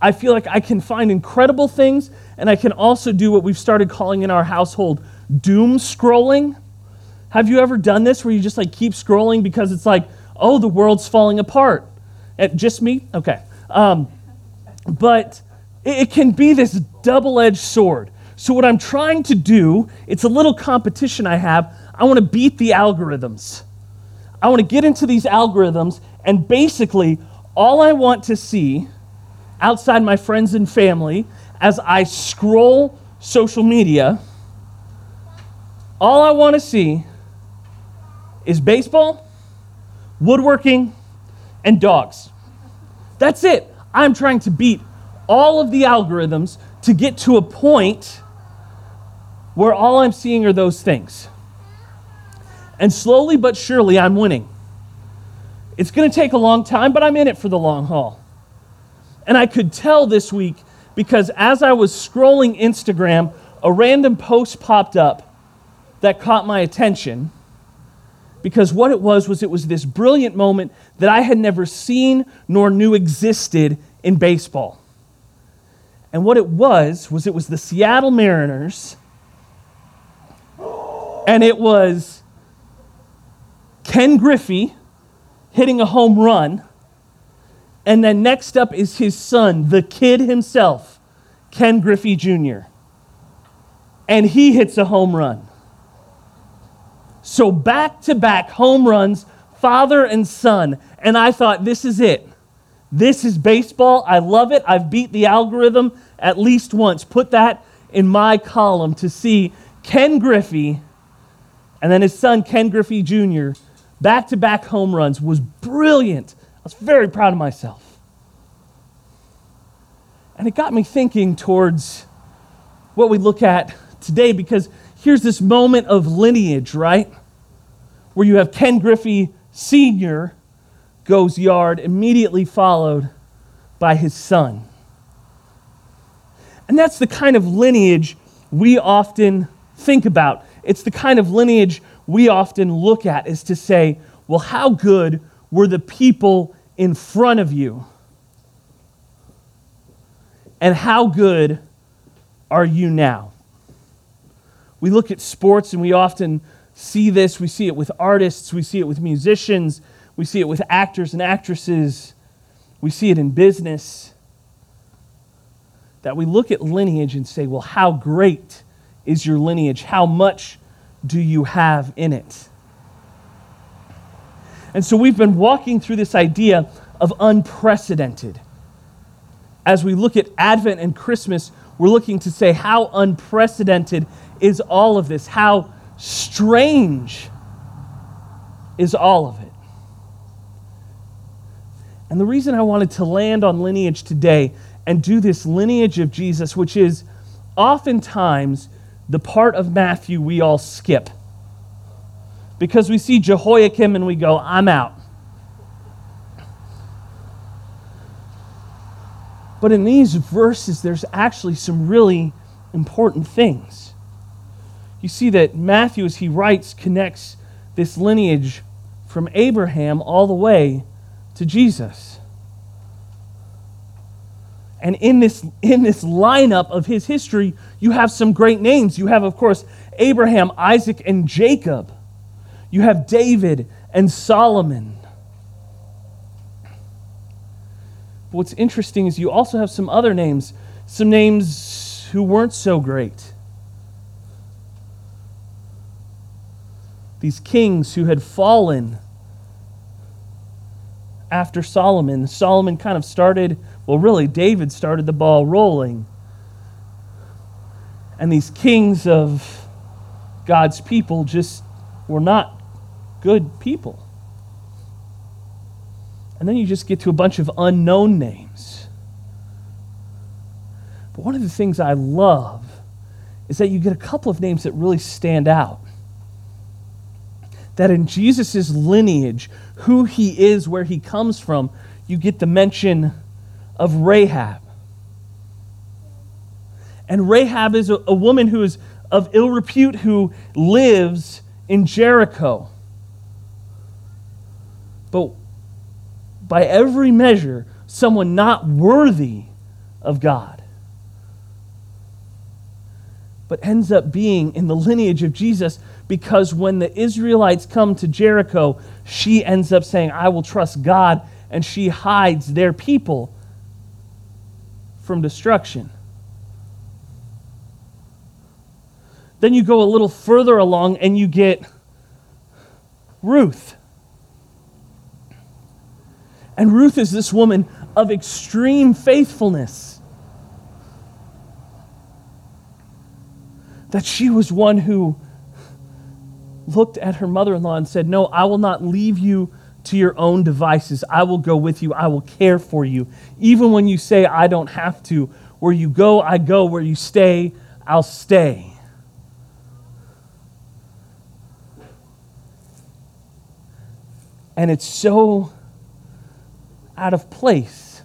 I feel like I can find incredible things, and I can also do what we've started calling in our household doom scrolling. Have you ever done this where you just like keep scrolling because it's like, oh, the world's falling apart? It, just me? Okay. Um, but it, it can be this double edged sword. So, what I'm trying to do, it's a little competition I have. I want to beat the algorithms. I want to get into these algorithms, and basically, all I want to see outside my friends and family as I scroll social media, all I want to see is baseball, woodworking, and dogs. That's it. I'm trying to beat all of the algorithms to get to a point where all I'm seeing are those things. And slowly but surely, I'm winning. It's going to take a long time, but I'm in it for the long haul. And I could tell this week because as I was scrolling Instagram, a random post popped up that caught my attention. Because what it was, was it was this brilliant moment that I had never seen nor knew existed in baseball. And what it was, was it was the Seattle Mariners, and it was Ken Griffey hitting a home run. And then next up is his son, the kid himself, Ken Griffey Jr. And he hits a home run. So back to back home runs, father and son. And I thought, this is it. This is baseball. I love it. I've beat the algorithm at least once. Put that in my column to see Ken Griffey and then his son, Ken Griffey Jr., back to back home runs was brilliant. Was very proud of myself. And it got me thinking towards what we look at today because here's this moment of lineage, right? Where you have Ken Griffey Sr. goes yard, immediately followed by his son. And that's the kind of lineage we often think about. It's the kind of lineage we often look at is to say, well, how good were the people in front of you? And how good are you now? We look at sports and we often see this. We see it with artists, we see it with musicians, we see it with actors and actresses, we see it in business. That we look at lineage and say, well, how great is your lineage? How much do you have in it? And so we've been walking through this idea of unprecedented. As we look at Advent and Christmas, we're looking to say how unprecedented is all of this? How strange is all of it? And the reason I wanted to land on lineage today and do this lineage of Jesus, which is oftentimes the part of Matthew we all skip. Because we see Jehoiakim and we go, I'm out. But in these verses, there's actually some really important things. You see that Matthew, as he writes, connects this lineage from Abraham all the way to Jesus. And in this, in this lineup of his history, you have some great names. You have, of course, Abraham, Isaac, and Jacob. You have David and Solomon. But what's interesting is you also have some other names, some names who weren't so great. These kings who had fallen after Solomon. Solomon kind of started well, really, David started the ball rolling. And these kings of God's people just were not good people. And then you just get to a bunch of unknown names. But one of the things I love is that you get a couple of names that really stand out. That in Jesus' lineage, who he is, where he comes from, you get the mention of Rahab. And Rahab is a, a woman who is of ill repute who lives in Jericho. But by every measure, someone not worthy of God. But ends up being in the lineage of Jesus because when the Israelites come to Jericho, she ends up saying, I will trust God, and she hides their people from destruction. Then you go a little further along and you get Ruth. And Ruth is this woman of extreme faithfulness. That she was one who looked at her mother in law and said, No, I will not leave you to your own devices. I will go with you. I will care for you. Even when you say, I don't have to. Where you go, I go. Where you stay, I'll stay. And it's so out of place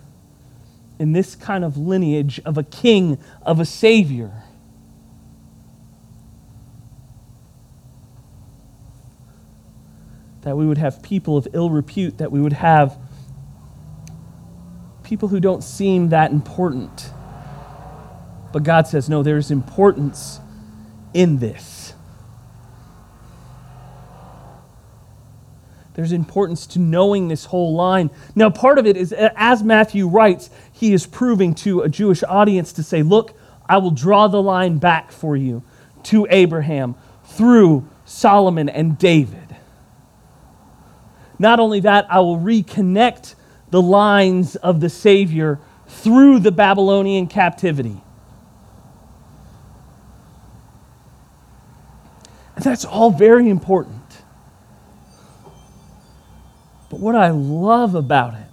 in this kind of lineage of a king, of a savior. That we would have people of ill repute, that we would have people who don't seem that important. But God says, no, there's importance in this. There's importance to knowing this whole line. Now, part of it is, as Matthew writes, he is proving to a Jewish audience to say, Look, I will draw the line back for you to Abraham through Solomon and David. Not only that, I will reconnect the lines of the Savior through the Babylonian captivity. And that's all very important. But what I love about it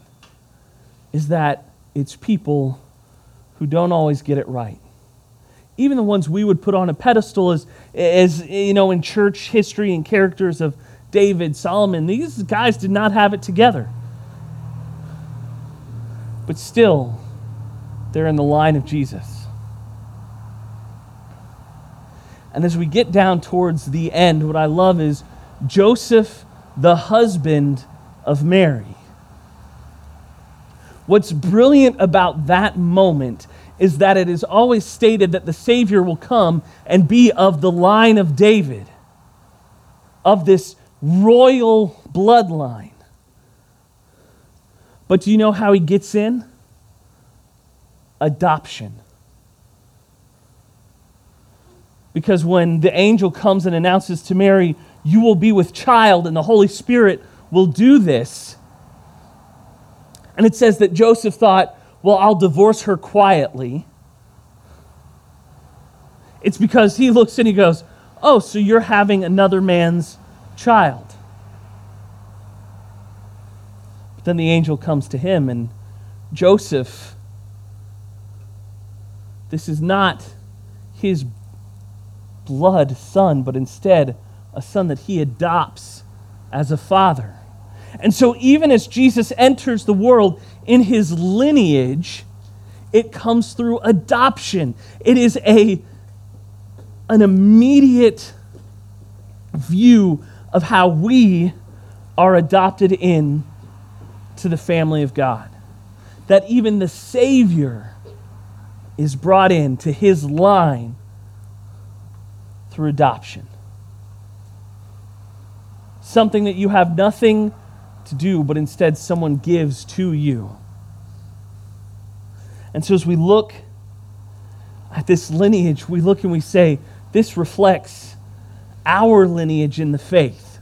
is that it's people who don't always get it right. Even the ones we would put on a pedestal as, as you know, in church history and characters of David, Solomon, these guys did not have it together. But still, they're in the line of Jesus. And as we get down towards the end, what I love is Joseph, the husband of Mary. What's brilliant about that moment is that it is always stated that the Savior will come and be of the line of David, of this royal bloodline. But do you know how he gets in? Adoption. Because when the angel comes and announces to Mary, You will be with child, and the Holy Spirit will do this. And it says that Joseph thought, well, I'll divorce her quietly. It's because he looks and he goes, oh, so you're having another man's child. But then the angel comes to him, and Joseph, this is not his blood son, but instead a son that he adopts as a father. And so, even as Jesus enters the world in his lineage, it comes through adoption. It is a, an immediate view of how we are adopted in to the family of God. That even the Savior is brought in to his line through adoption. Something that you have nothing to do, but instead someone gives to you. And so as we look at this lineage, we look and we say, this reflects our lineage in the faith.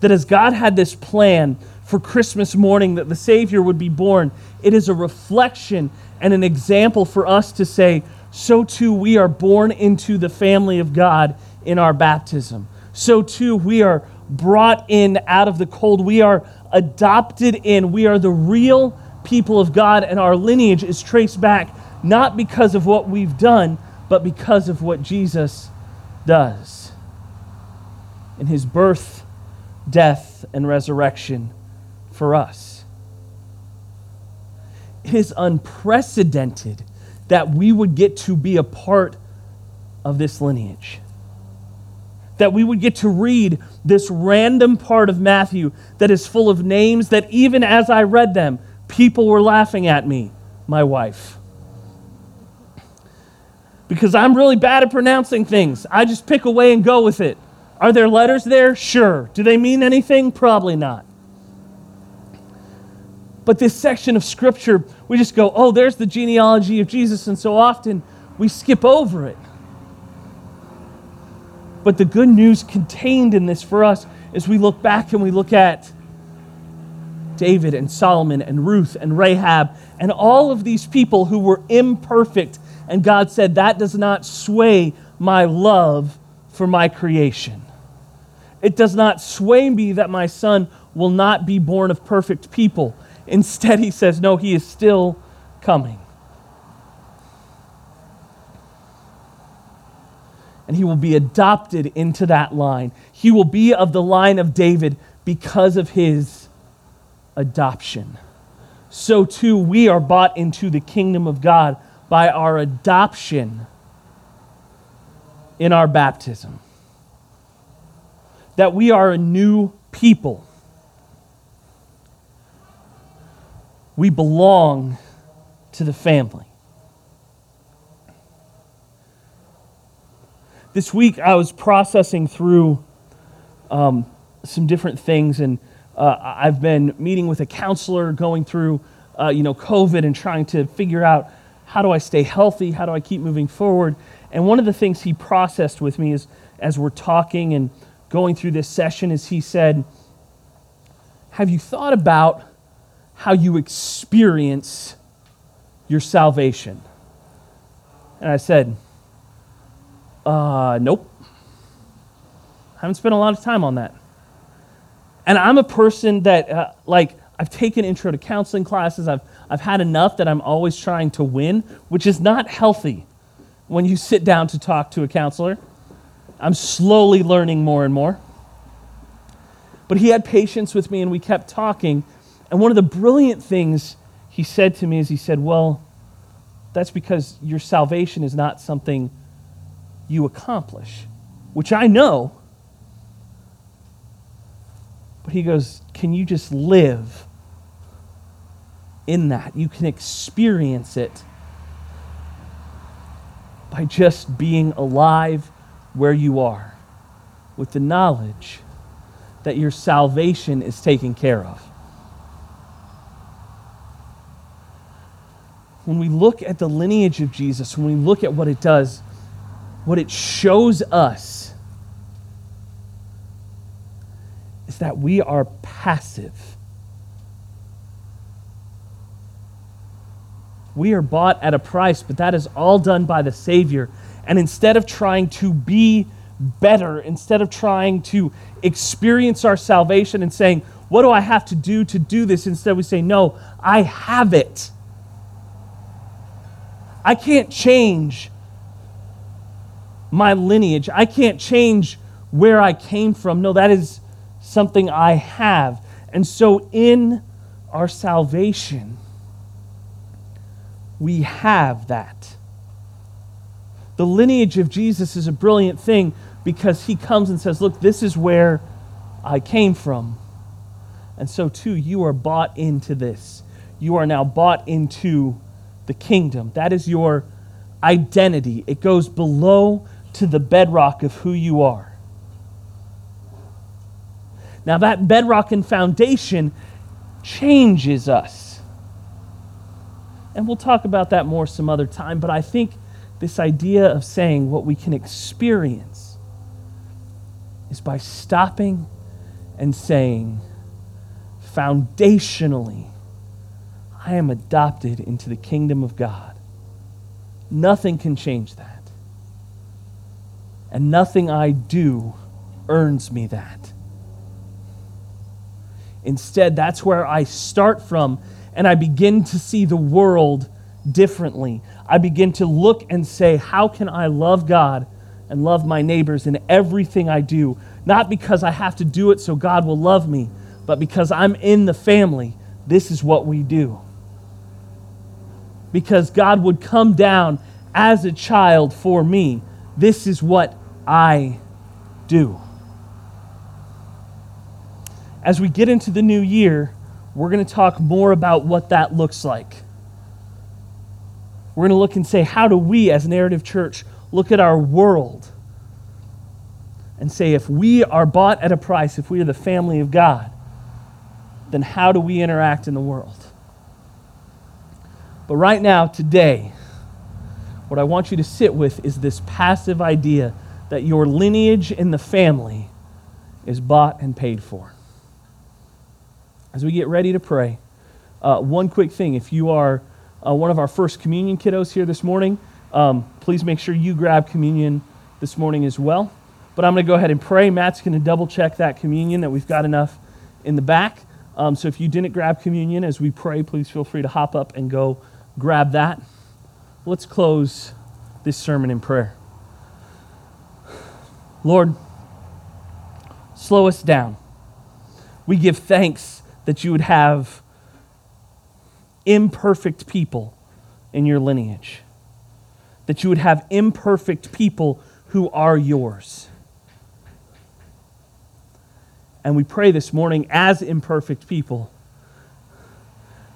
That as God had this plan for Christmas morning that the Savior would be born, it is a reflection and an example for us to say, so too we are born into the family of God in our baptism. So too we are brought in out of the cold. We are adopted in. We are the real people of God, and our lineage is traced back not because of what we've done, but because of what Jesus does. In his birth, death, and resurrection for us. It is unprecedented that we would get to be a part of this lineage. That we would get to read this random part of Matthew that is full of names that even as I read them, people were laughing at me, my wife. Because I'm really bad at pronouncing things. I just pick away and go with it. Are there letters there? Sure. Do they mean anything? Probably not. But this section of Scripture, we just go, oh, there's the genealogy of Jesus, and so often we skip over it. But the good news contained in this for us is we look back and we look at David and Solomon and Ruth and Rahab and all of these people who were imperfect. And God said, That does not sway my love for my creation. It does not sway me that my son will not be born of perfect people. Instead, he says, No, he is still coming. And he will be adopted into that line. He will be of the line of David because of his adoption. So too, we are bought into the kingdom of God by our adoption in our baptism. That we are a new people We belong to the family. This week I was processing through um, some different things, and uh, I've been meeting with a counselor, going through uh, you know COVID, and trying to figure out how do I stay healthy, how do I keep moving forward. And one of the things he processed with me is as we're talking and going through this session is he said, "Have you thought about?" how you experience your salvation? And I said, uh, nope. I haven't spent a lot of time on that. And I'm a person that, uh, like, I've taken intro to counseling classes. I've, I've had enough that I'm always trying to win, which is not healthy when you sit down to talk to a counselor. I'm slowly learning more and more. But he had patience with me, and we kept talking. And one of the brilliant things he said to me is he said, Well, that's because your salvation is not something you accomplish, which I know. But he goes, Can you just live in that? You can experience it by just being alive where you are with the knowledge that your salvation is taken care of. when we look at the lineage of Jesus, when we look at what it does, what it shows us is that we are passive. We are bought at a price, but that is all done by the Savior. And instead of trying to be better, instead of trying to experience our salvation and saying, What do I have to do to do this? Instead, we say, No, I have it. I can't change my lineage. I can't change where I came from. No, that is something I have. And so in our salvation, we have that. The lineage of Jesus is a brilliant thing because he comes and says, Look, this is where I came from. And so, too, you are bought into this. You are now bought into the kingdom. That is your identity. It goes below to the bedrock of who you are. Now, that bedrock and foundation changes us. And we'll talk about that more some other time, but I think this idea of saying what we can experience is by stopping and saying, foundationally, I am adopted into the kingdom of God. Nothing can change that. And nothing I do earns me that. Instead, that's where I start from, and I begin to see the world differently. I begin to look and say, How can I love God and love my neighbors in everything I do? Not because I have to do it so God will love me, but because I'm in the family. This is what we do. Because God would come down as a child for me. This is what I do. As we get into the new year, we're going to talk more about what that looks like. We're going to look and say, how do we, as Narrative Church, look at our world and say, if we are bought at a price, if we are the family of God, then how do we interact in the world? But right now, today, what I want you to sit with is this passive idea that your lineage in the family is bought and paid for. As we get ready to pray, uh, one quick thing if you are uh, one of our first communion kiddos here this morning, um, please make sure you grab communion this morning as well. But I'm going to go ahead and pray. Matt's going to double check that communion that we've got enough in the back. Um, so if you didn't grab communion as we pray, please feel free to hop up and go grab that. Let's close this sermon in prayer. Lord, slow us down. We give thanks that you would have imperfect people in your lineage, that you would have imperfect people who are yours. And we pray this morning, as imperfect people,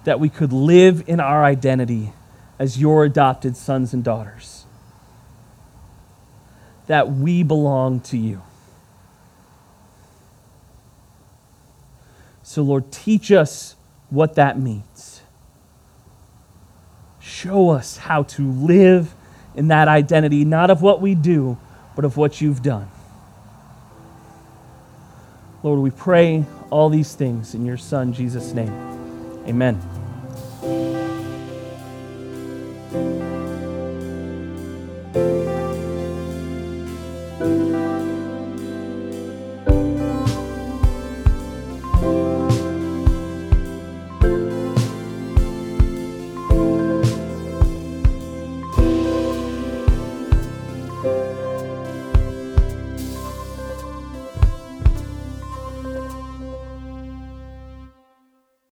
that we could live in our identity as your adopted sons and daughters, that we belong to you. So, Lord, teach us what that means. Show us how to live in that identity, not of what we do, but of what you've done. Lord, we pray all these things in your Son, Jesus' name. Amen.